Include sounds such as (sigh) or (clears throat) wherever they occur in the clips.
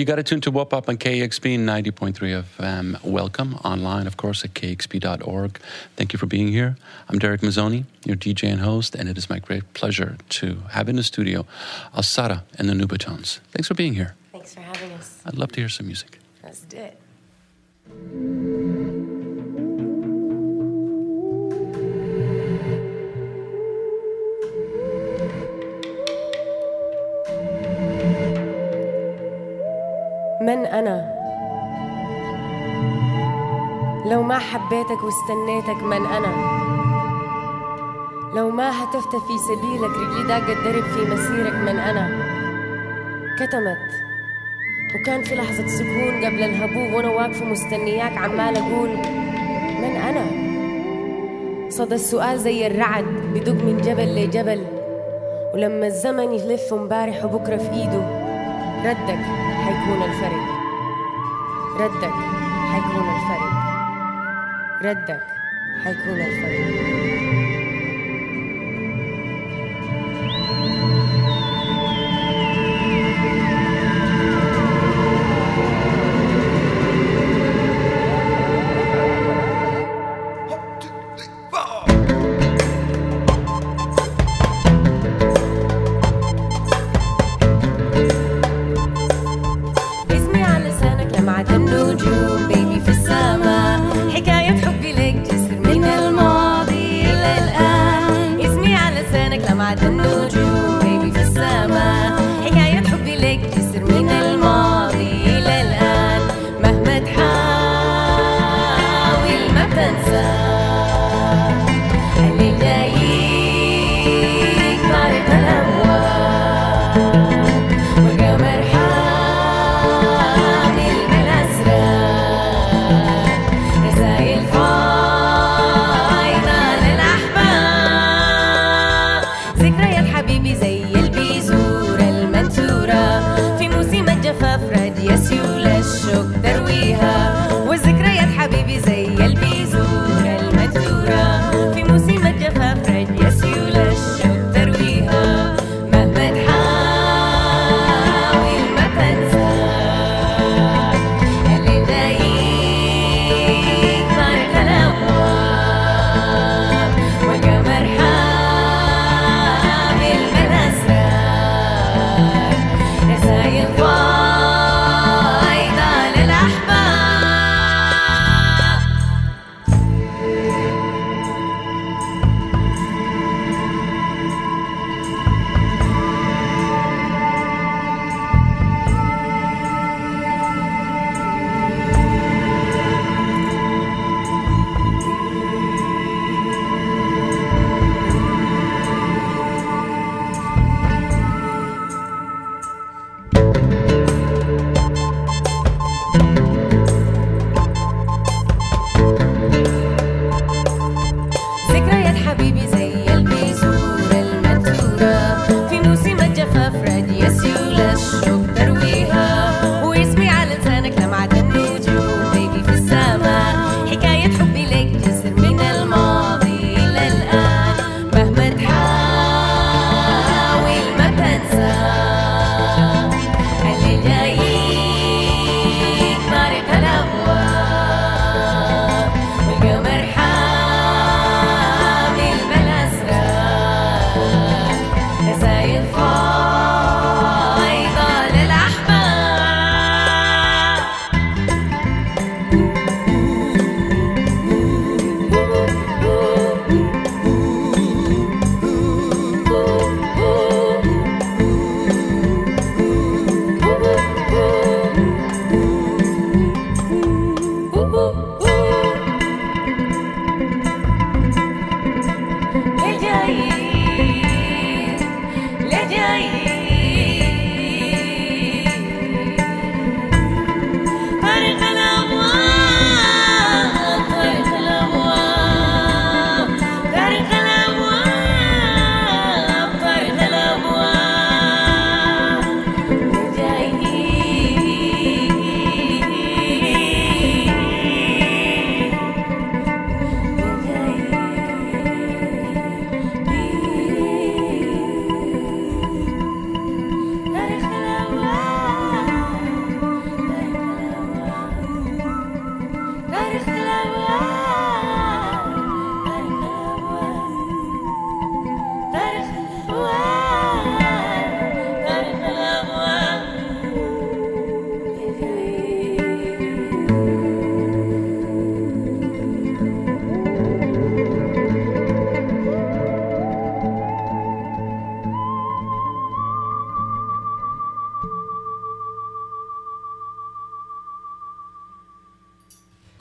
You got to tune to Wo' Pop on KEXP 90.3 FM. Welcome online, of course, at kexp.org. Thank you for being here. I'm Darek Mazzone, your DJ and host, and it is my great pleasure to have in the studio Alsarah and the Nubatones. Thanks for being here. Thanks for having us. I'd love to hear some music. Let's do it. من أنا؟ لو ما حبيتك واستنيتك من أنا؟ لو ما هتفت في سبيلك رجلي داقت درب في مسيرك من أنا؟ كتمت وكان في لحظة سكون قبل الهبوب وأنا واقفة مستنياك عمال أقول من أنا؟ صدى السؤال زي الرعد بدق من جبل لجبل ولما الزمن يلف امبارح وبكرة في إيده ردك حيكون الفرق ردك حيكون الفرق ردك حيكون الفرق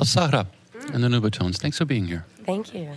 Sahra and the Nubatones. Thanks for being here. Thank you.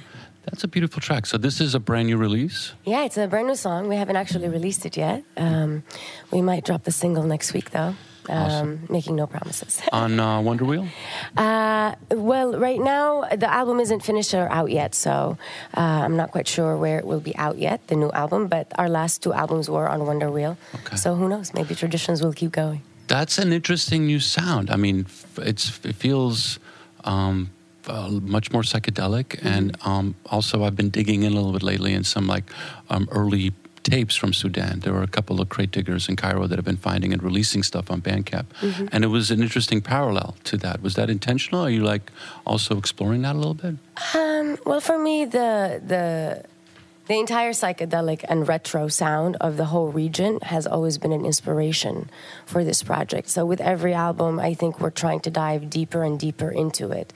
That's a beautiful track. So this is a brand new release. Yeah, it's a brand new song. We haven't actually released it yet. Um, we might drop the single next week, though. Um, Awesome. Making no promises. (laughs) on uh, Wonderwheel. Uh, well, right now the album isn't finished or out yet, so uh, I'm not quite sure where it will be out yet. The new album, but our last two albums were on Wonderwheel. Okay. So who knows? Maybe traditions will keep going. That's an interesting new sound. I mean, it's it feels um, uh, much more psychedelic, and um, also I've been digging in a little bit lately in some like um, early tapes from Sudan. There were a couple of crate diggers in Cairo that have been finding and releasing stuff on Bandcamp, and it was an interesting parallel to that. Was that intentional? Are you like also exploring that a little bit? Um, well, for me, the the the entire psychedelic and retro sound of the whole region has always been an inspiration for this project. So with every album, I think we're trying to dive deeper and deeper into it,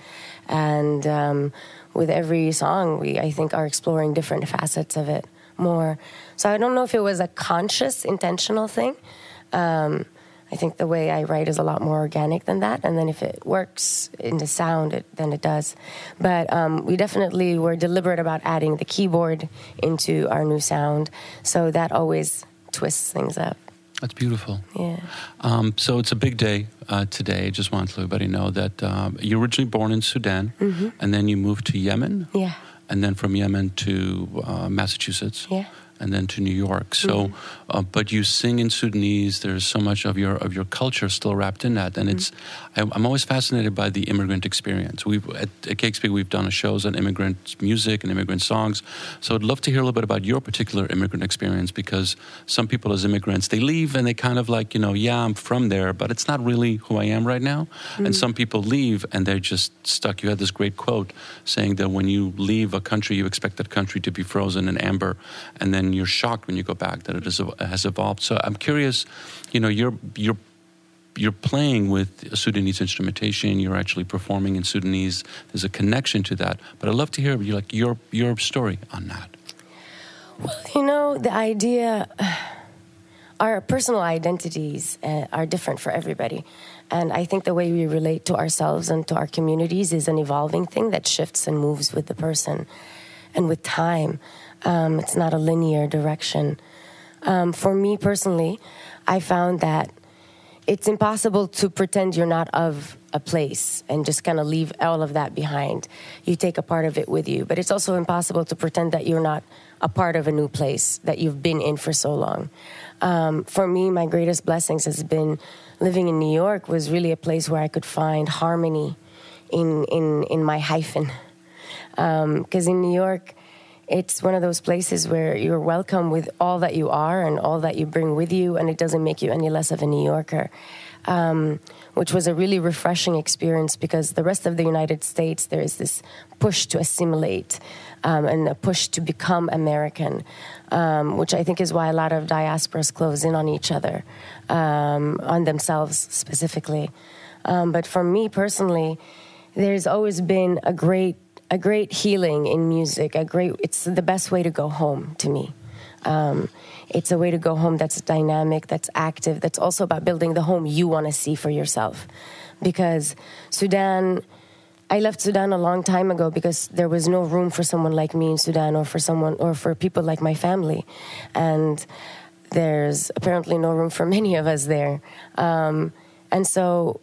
and um, with every song, we I think are exploring different facets of it more. So I don't know if it was a conscious, intentional thing. Um, I think the way I write is a lot more organic than that. And then if it works in the sound, it, then it does. But um, we definitely were deliberate about adding the keyboard into our new sound. So that always twists things up. That's beautiful. Yeah. Um, so it's a big day uh, today. Just want to let everybody know that um, you're originally born in Sudan, and then you moved to Yemen, Yeah. and then from Yemen to uh, Massachusetts, Yeah. And then to New York. So, uh, but you sing in Sudanese. There's so much of your of your culture still wrapped in that, and it's. I, I'm always fascinated by the immigrant experience. We've at, at KEXP we've done shows on immigrant music and immigrant songs. So I'd love to hear a little bit about your particular immigrant experience because some people as immigrants they leave and they kind of like you know yeah I'm from there, but it's not really who I am right now. And mm. some people leave and they're just stuck. You had this great quote saying that when you leave a country, you expect that country to be frozen in amber, and then you're shocked when you go back that it is, has evolved. So I'm curious, you know, you're you're you're playing with Sudanese instrumentation. You're actually performing in Sudanese. There's a connection to that. But I'd love to hear like your your story on that. Well, you know, the idea, (sighs) our personal identities uh, are different for everybody. And I think the way we relate to ourselves and to our communities is an evolving thing that shifts and moves with the person and with time. Um, it's not a linear direction. Um, for me personally, I found that it's impossible to pretend you're not of a place and just kind of leave all of that behind. You take a part of it with you, but it's also impossible to pretend that you're not a part of a new place that you've been in for so long. Um, for me, my greatest blessings has been living in New York. Was really a place where I could find harmony in in in my hyphen. Because in New York, it's one of those places where you're welcome with all that you are and all that you bring with you, and it doesn't make you any less of a New Yorker. Um, which was a really refreshing experience because the rest of the United States, there is this push to assimilate um, and a push to become American, um, which I think is why a lot of diasporas close in on each other, um, on themselves specifically. Um, but for me personally, there's always been a great a great healing in music. A great it's the best way to go home to me. Um, it's a way to go home that's dynamic, that's active, that's also about building the home you want to see for yourself. Because Sudan, I left Sudan a long time ago because there was no room for someone like me in Sudan or for someone or for people like my family. And there's apparently no room for (laughs) many of us there. Um, and so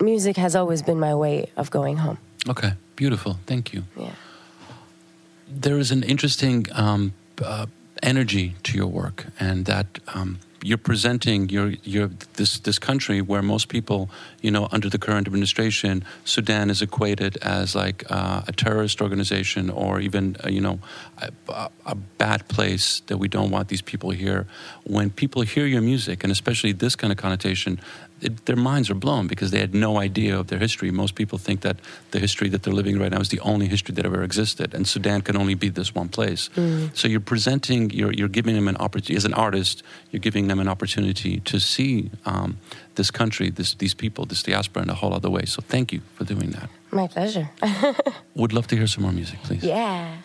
music has always been my way of going home. Okay, beautiful. Thank you. Yeah. there is an interesting um, uh, energy to your work, and that um, you're presenting your your this this country where most people, you know, under the current administration, Sudan is equated as like uh, a terrorist organization or even uh, you know a, a, a bad place that we don't want these people here. When people hear your music, and especially this kind of connotation, it, their minds are blown because they had no idea of their history. Most people think that the history that they're living right now is the only history that ever existed, and Sudan can only be this one place. So you're presenting, you're, you're giving them an opportunity as an artist. You're giving them an opportunity to see um, this country, this, these people, this diaspora in a whole other way. So thank you for doing that. My pleasure. (laughs) Would love to hear some more music, please. yeah.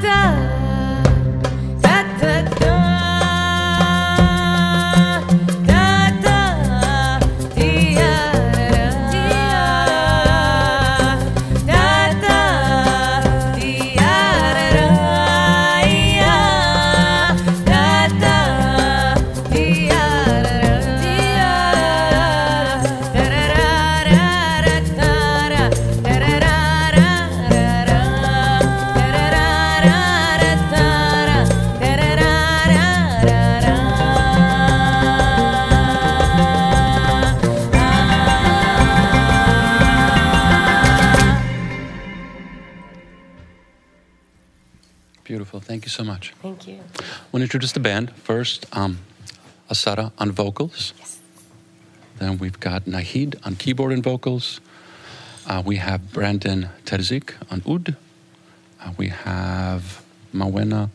doctor. Introduce the band. First, um, Alsarah on vocals. Then we've got Nahid on keyboard and vocals. Uh, we have Brandon Terzic on oud. Uh, we have Mawuena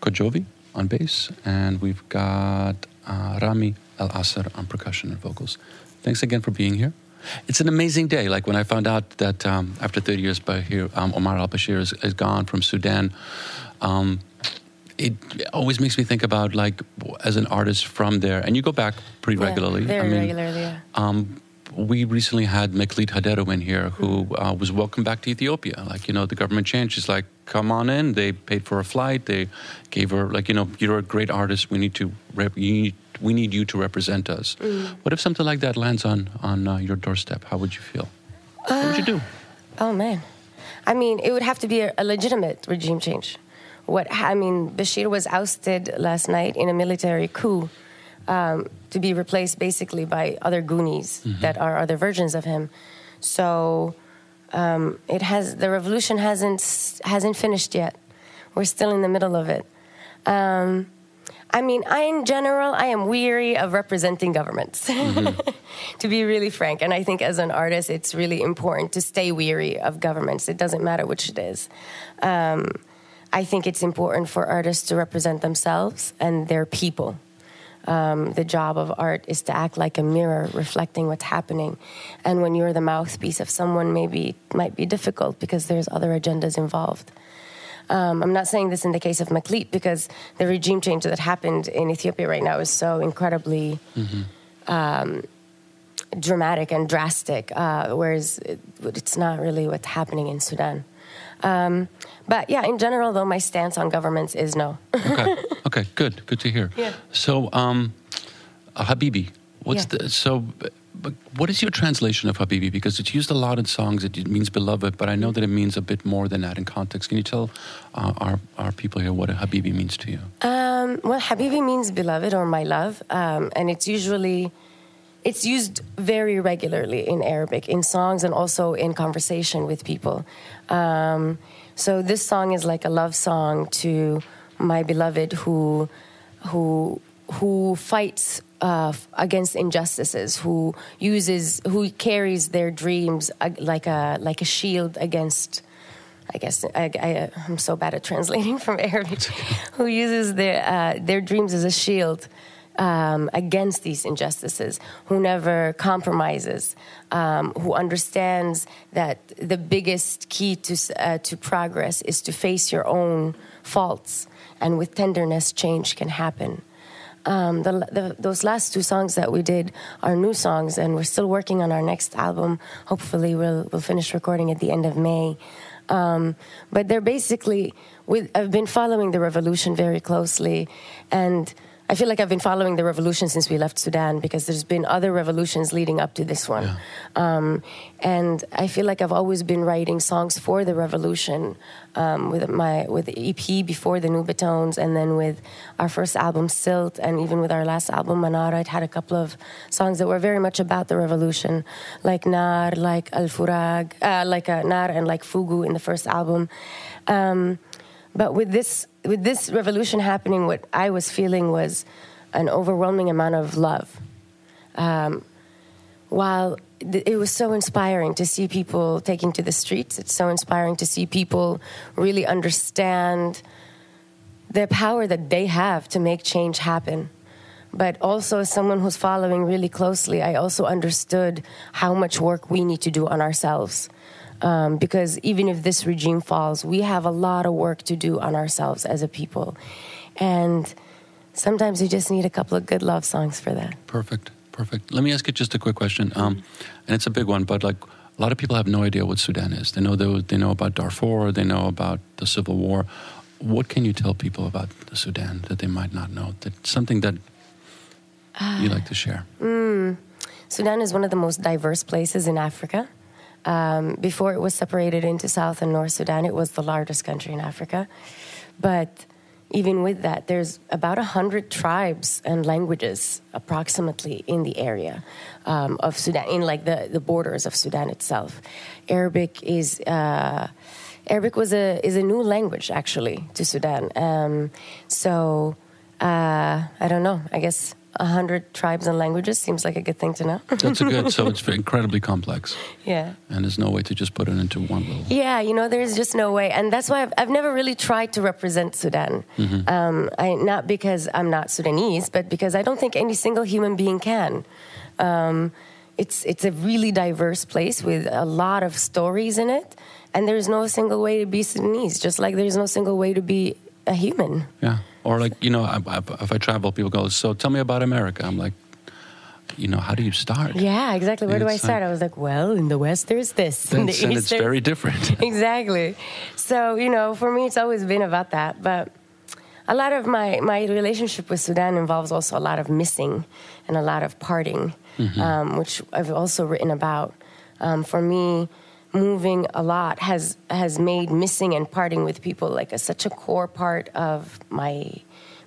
Kodjovi on bass. And we've got uh, Rami El-Aasser on percussion and vocals. Thanks again for being here. It's an amazing day. Like when I found out that um, after 30 years, Bahir, um, Omar Al Bashir is, is gone from Sudan, um, it always makes me think about like as an artist from there, and you go back pretty Yeah, regularly. very I mean, regularly, yeah. Um, we recently had Meklit Hadero in here, who uh, was welcomed back to Ethiopia. Like you know, the government changed. She's like, "Come on in." They paid for a flight. They gave her like, you know, you're a great artist. We need to rep- you need, we need you to represent us. Mm. What if something like that lands on on uh, your doorstep? How would you feel? what would you do? Oh man, I mean, it would have to be a, a legitimate regime change. What I mean, Bashir was ousted last night in a military coup um, to be replaced basically by other Goonies that are other versions of him. So um, it has the revolution hasn't hasn't finished yet. We're still in the middle of it. Um, I mean, I, in general, I am weary of representing governments, (laughs) mm-hmm. to be really frank. And I think as an artist, it's really important to stay weary of governments. It doesn't matter which it is. Um, I think it's important for artists to represent themselves and their people. Um, the job of art is to act like a mirror reflecting what's happening. And when you're the mouthpiece of someone, maybe it might be difficult because there's other agendas involved. Um, I'm not saying this in the case of Meklit because the regime change that happened in Ethiopia right now is so incredibly mm-hmm. um, dramatic and drastic, uh, whereas it, it's not really what's happening in Sudan. But yeah, in general, though, my stance on governments is no. okay. (laughs) Okay. Good. Good to hear. Yeah. So, um, uh, Habibi, what's yeah. the so? but what is your translation of Habibi? Because it's used a lot in songs. It means beloved, but I know that it means a bit more than that in context. Can you tell uh, our our people here what a Habibi means to you? Um, well, Habibi means beloved or my love, um, and it's usually it's used very regularly in Arabic in songs and also in conversation with people. Um, so this song is like a love song to my beloved who who who fights uh, against injustices, who uses, who carries their dreams uh, like a like a shield against. I guess I, am so bad at translating from (laughs) Arabic. who uses their uh, their dreams as a shield um, against these injustices, who never compromises, um, who understands that the biggest key to uh, to progress is to face your own faults, and with tenderness, change can happen. Um, the, the, those last two songs that we did are new songs, and we're still working on our next album. Hopefully, we'll we'll finish recording at the end of May. Um, but they're basically, with, I've been following the revolution very closely, and I feel like I've been following the revolution since we left Sudan because there's been other revolutions leading up to this one. Yeah. Um, and I feel like I've always been writing songs for the revolution um, with my with the EP before the Nubatones and then with our first album Silt and even with our last album Manara, it had a couple of songs that were very much about the revolution, like Nar, like Al Furag, uh, like uh, Nar and like Fugu in the first album. Um, but with this with this revolution happening, what I was feeling was an overwhelming amount of love. Um, while it was so inspiring to see people taking to the streets, it's so inspiring to see people really understand the power that they have to make change happen. But also, as someone who's following really closely, I also understood how much work we need to do on ourselves um, because even if this regime falls, we have a lot of work to do on ourselves as a people. And sometimes you just need a couple of good love songs for that. Perfect. Perfect. Let me ask you just a quick question. Um, and it's a big one, but like a lot of people have no idea what Sudan is. They know they, they know about Darfur, they know about the civil war. What can you tell people about the Sudan that they might not know? That something that uh, you like to share. (sighs) Mm, Sudan is one of the most diverse places in Africa. Um, before it was separated into South and North Sudan, it was the largest country in Africa. But even with that, there's about 100 tribes and languages approximately in the area um, of Sudan, in like the, the borders of Sudan itself. Arabic is. Uh, Arabic was a is a new language actually to Sudan. Um, so uh, I don't know. I guess 100 tribes and languages seems like a good thing to know. That's a good, so (laughs) it's incredibly complex. Yeah. And there's no way to just put it into one little. Yeah, you know, there's just no way. And that's why I've, I've never really tried to represent Sudan. Mm-hmm. Um, I, not because I'm not Sudanese, but because I don't think any single human being can. Um, it's, it's a really diverse place with a lot of stories in it. And there's no single way to be Sudanese, just like there's no single way to be a human. Yeah. Or like you know, I, I, if I travel, people go, "So tell me about America." I'm like, you know, how do you start? Yeah, exactly. Where do I start? Like, I was like, well, in the West, there's this. In the East, it's very different. (laughs) exactly. So, you know, for me, it's always been about that. But a lot of my, my relationship with Sudan involves also a lot of missing and a lot of parting, mm-hmm. um, which I've also written about. Um, for me, moving a lot has has made missing and parting with people like a, such a core part of my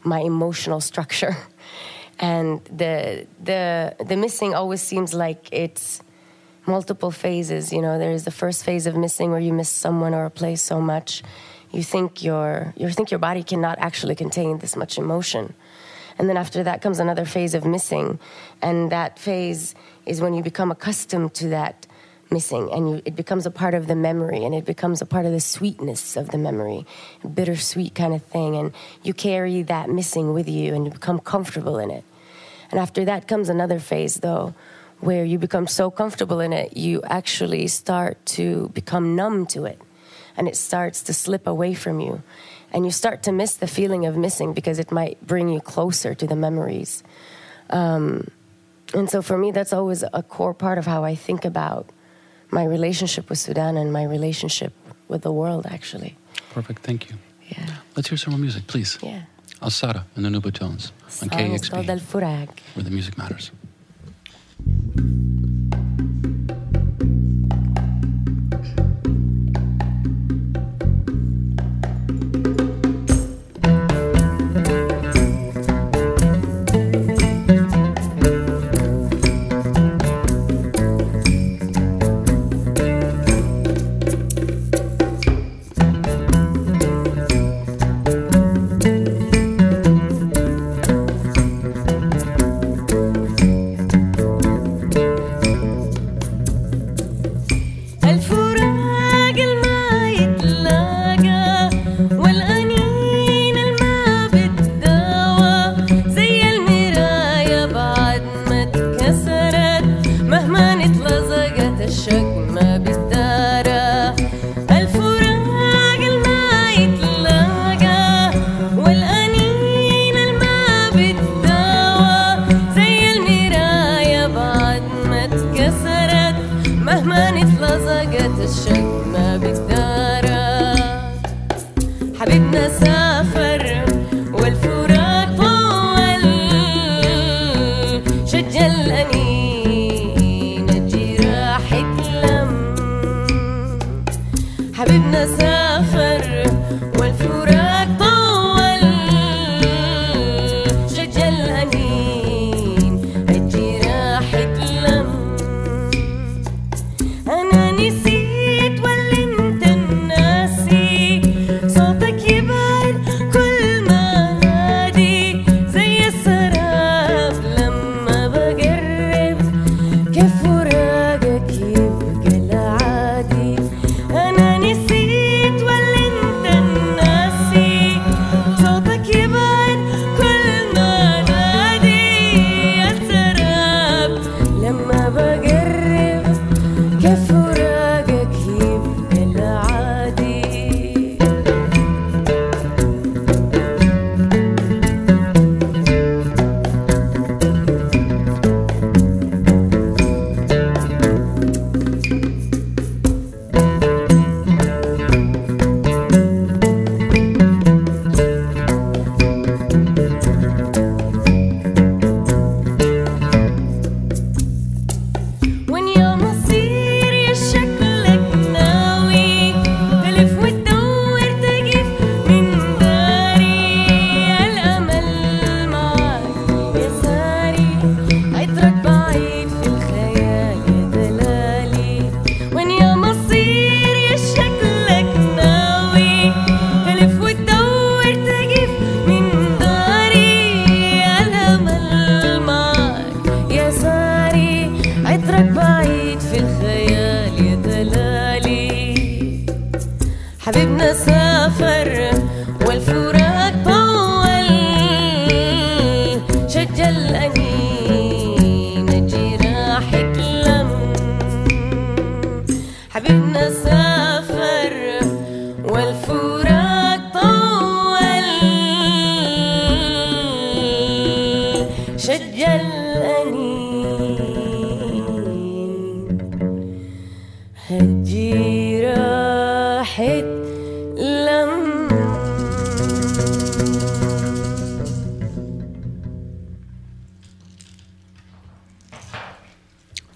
my emotional structure (laughs) and the the the missing always seems like it's multiple phases you know there's the first phase of missing where you miss someone or a place so much you think your you think your body cannot actually contain this much emotion And then after that comes another phase of missing. And that phase is when you become accustomed to that missing and you, it becomes a part of the memory and it becomes a part of the sweetness of the memory, bittersweet kind of thing. And you carry that missing with you and you become comfortable in it. And after that comes another phase, though, where you become so comfortable in it, you actually start to become numb to it. And it starts to slip away from you. And you start to miss the feeling of missing because it might bring you closer to the memories. Um, and so for me, that's always a core part of how I think about my relationship with Sudan and my relationship with the world, actually. Perfect. Thank you. Yeah. Let's hear some more music, please. Yeah. Alsarah and the Nubatones on Song is called Al KEXP, Furag. where the music matters.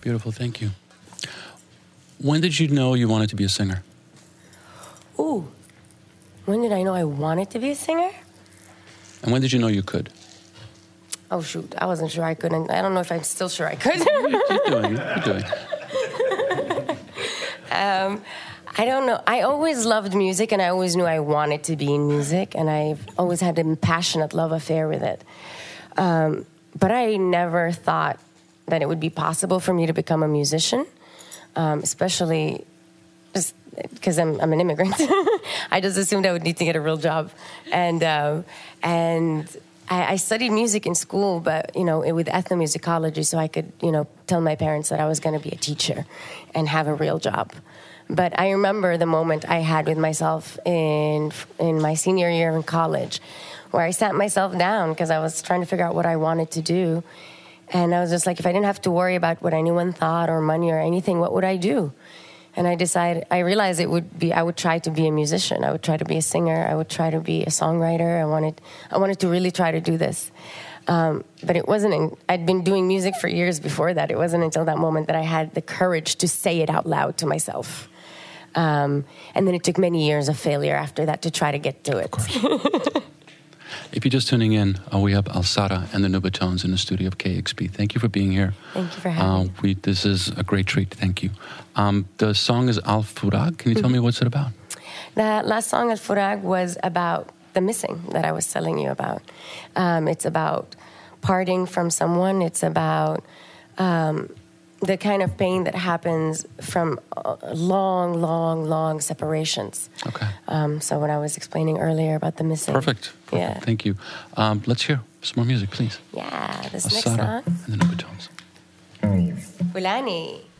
Beautiful. Thank you. When did you know you wanted to be a singer? Ooh, when did I know I wanted to be a singer? And when did you know you could? Oh shoot, I wasn't sure I could, and I don't know if I'm still sure I could. Keep doing it. Keep doing it. (laughs) um, I don't know. I always loved music, and I always knew I wanted to be in music, and I've always had a passionate love affair with it. Um, but I never thought that it would be possible for me to become a musician, um, especially just because I'm, I'm an immigrant. (laughs) I just assumed I would need to get a real job, and uh, and I, I, studied music in school, but you know with ethnomusicology, so I could you know tell my parents that I was going to be a teacher and have a real job. But I remember the moment I had with myself in in my senior year in college, where I sat myself down because I was trying to figure out what I wanted to do, and I was just like, if I didn't have to worry about what anyone thought or money or anything, what would I do? And I decided, I realized it would be, I would try to be a musician. I would try to be a singer. I would try to be a songwriter. I wanted, I wanted to really try to do this. Um, but it wasn't, in, I'd been doing music for years before that. It wasn't until that moment that I had the courage to say it out loud to myself. Um, and then it took many years of failure after that to try to get to it. (laughs) If you're just tuning in, uh, we have Alsarah and the Nubatones in the studio of KEXP. Thank you for being here. Thank you for having uh, me. This is a great treat. Thank you. Um, the song is Al Furag. Can you tell mm-hmm. me what's it about? The last song, Al Furag, was about the missing that I was telling you about. Um, it's about parting from someone. It's about um, the kind of pain that happens from uh, long, long, long separations. Okay. Um, so when I was explaining earlier about the missing. Perfect. Perfect. Yeah. Thank you. Um, let's hear some more music, please. Yeah. This Asada next song. And the Nubatones. Fulani.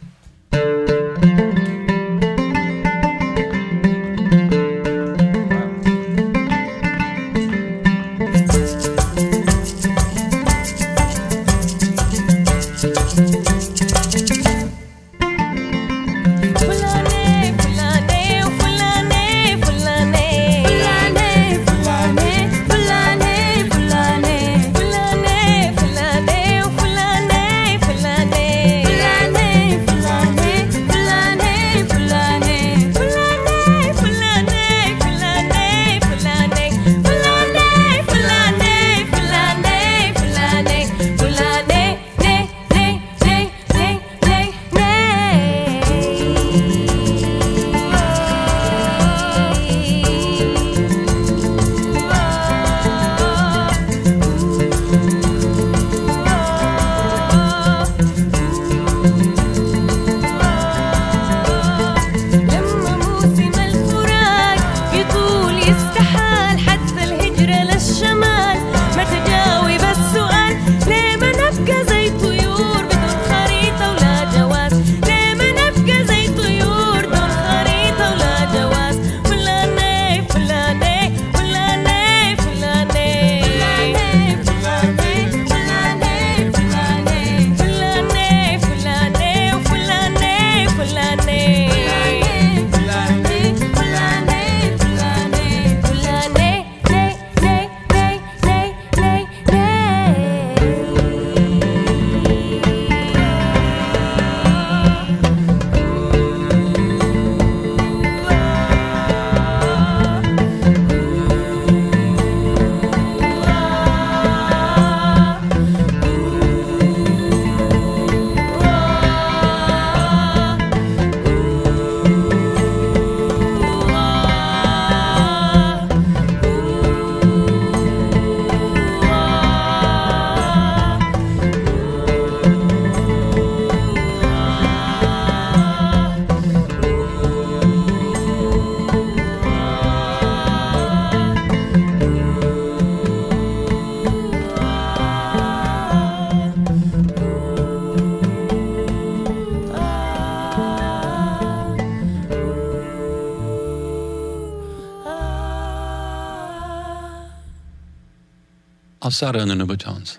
And the Nubatones,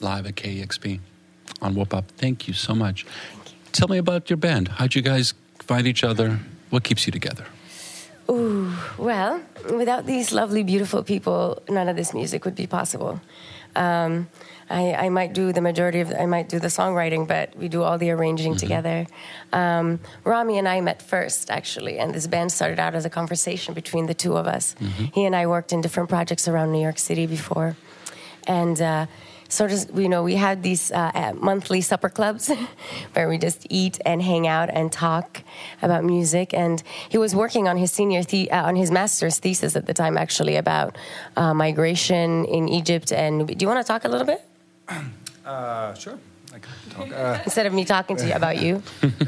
live at KEXP on Wo' Pop. Thank you so much. You. Tell me about your band. How'd you guys find each other? What keeps you together? Ooh, well, without these lovely, beautiful people, none of this music would be possible. Um, I, I, might do the majority of, I might do the songwriting, but we do all the arranging mm-hmm. together. Um, Rami and I met first, actually, and this band started out as a conversation between the two of us. Mm-hmm. He and I worked in different projects around New York City before and uh, sort of you know we had these uh, monthly supper clubs (laughs) where we just eat and hang out and talk about music and he was working on his senior the- uh, on his master's thesis at the time actually about uh, migration in egypt and do you want to talk a little bit (clears throat) Uh, sure. I can talk. Uh, Instead of me talking to you about you.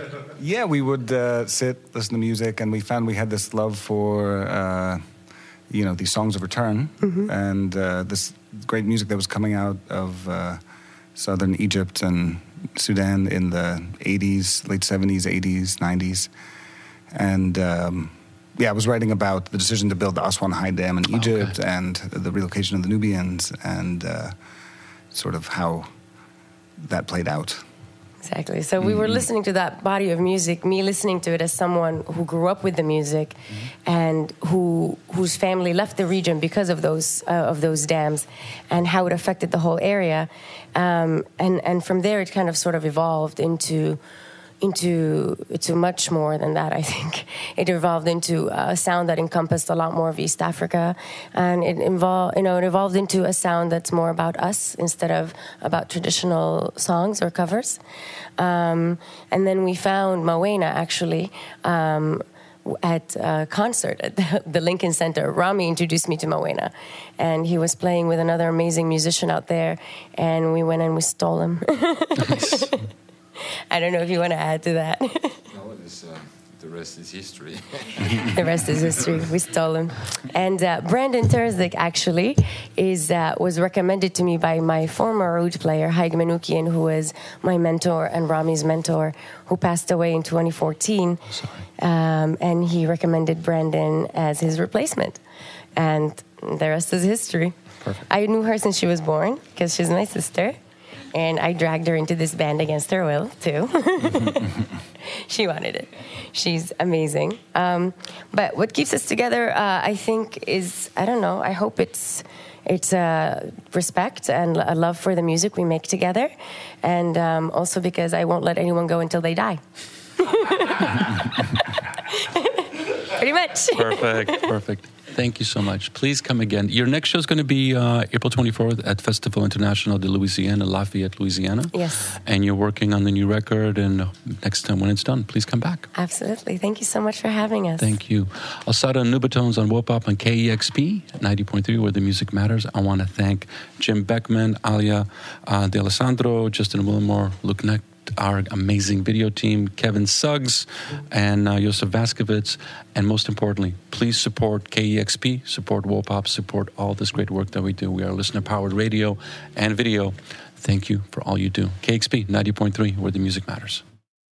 (laughs) yeah, we would uh, sit, listen to music, and we found we had this love for, uh, you know, these songs of return and uh, this great music that was coming out of uh, southern Egypt and Sudan in the 80s, late 70s, 80s, 90s. And um, yeah, I was writing about the decision to build the Aswan High Dam in Egypt and the relocation of the Nubians and uh, sort of how that played out. Exactly. So we were listening to that body of music, me listening to it as someone who grew up with the music and who whose family left the region because of those uh, of those dams and how it affected the whole area. Um, and and from there it kind of sort of evolved into into into much more than that. I think (laughs) it evolved into a sound that encompassed a lot more of East Africa, and it involved you know it evolved into a sound that's more about us instead of about traditional songs or covers. Um, and then we found Mawuena actually. Um, at a concert at the, (laughs) the Lincoln Center, Rami introduced me to Mawuena, and he was playing with another amazing musician out there, and we went and we stole him. (laughs) I don't know if you want to add to that. No, it is, uh, the rest is history. (laughs) the rest is history. We stole him. And uh, Brandon Terzic actually is uh, was recommended to me by my former oud player Haig Manoukian, who was my mentor and Rami's mentor, who passed away in 2014. Um, and he recommended Brandon as his replacement, and the rest is history. Perfect. I knew her since she was born because she's my sister. And I dragged her into this band against her will, too. (laughs) she wanted it. She's amazing. Um, but what keeps us together, uh, I think, is I don't know. I hope it's it's uh, respect and a love for the music we make together, and um, also because I won't let anyone go until they die. (laughs) Pretty much. Perfect, perfect. Thank you so much. Please come again. Your next show is going to be uh, April 24th at Festival International de Louisiana, Lafayette, Louisiana. Yes. And you're working on the new record, and next time when it's done, please come back. Absolutely. Thank you so much for having us. Thank you. Alsarah and Nubatones on Wo' Pop on KEXP 90.3, where the music matters. I want to thank Jim Beckman, Alia uh, De Alessandro, Justin Wilmore, Luke Knecht, our amazing video team, Kevin Suggs and uh, Josef Vaskovits. And most importantly, please support KEXP, support Wo' Pop, support all this great work that we do. We are listener powered radio and video. Thank you for all you do. KEXP 90.3, where the music matters.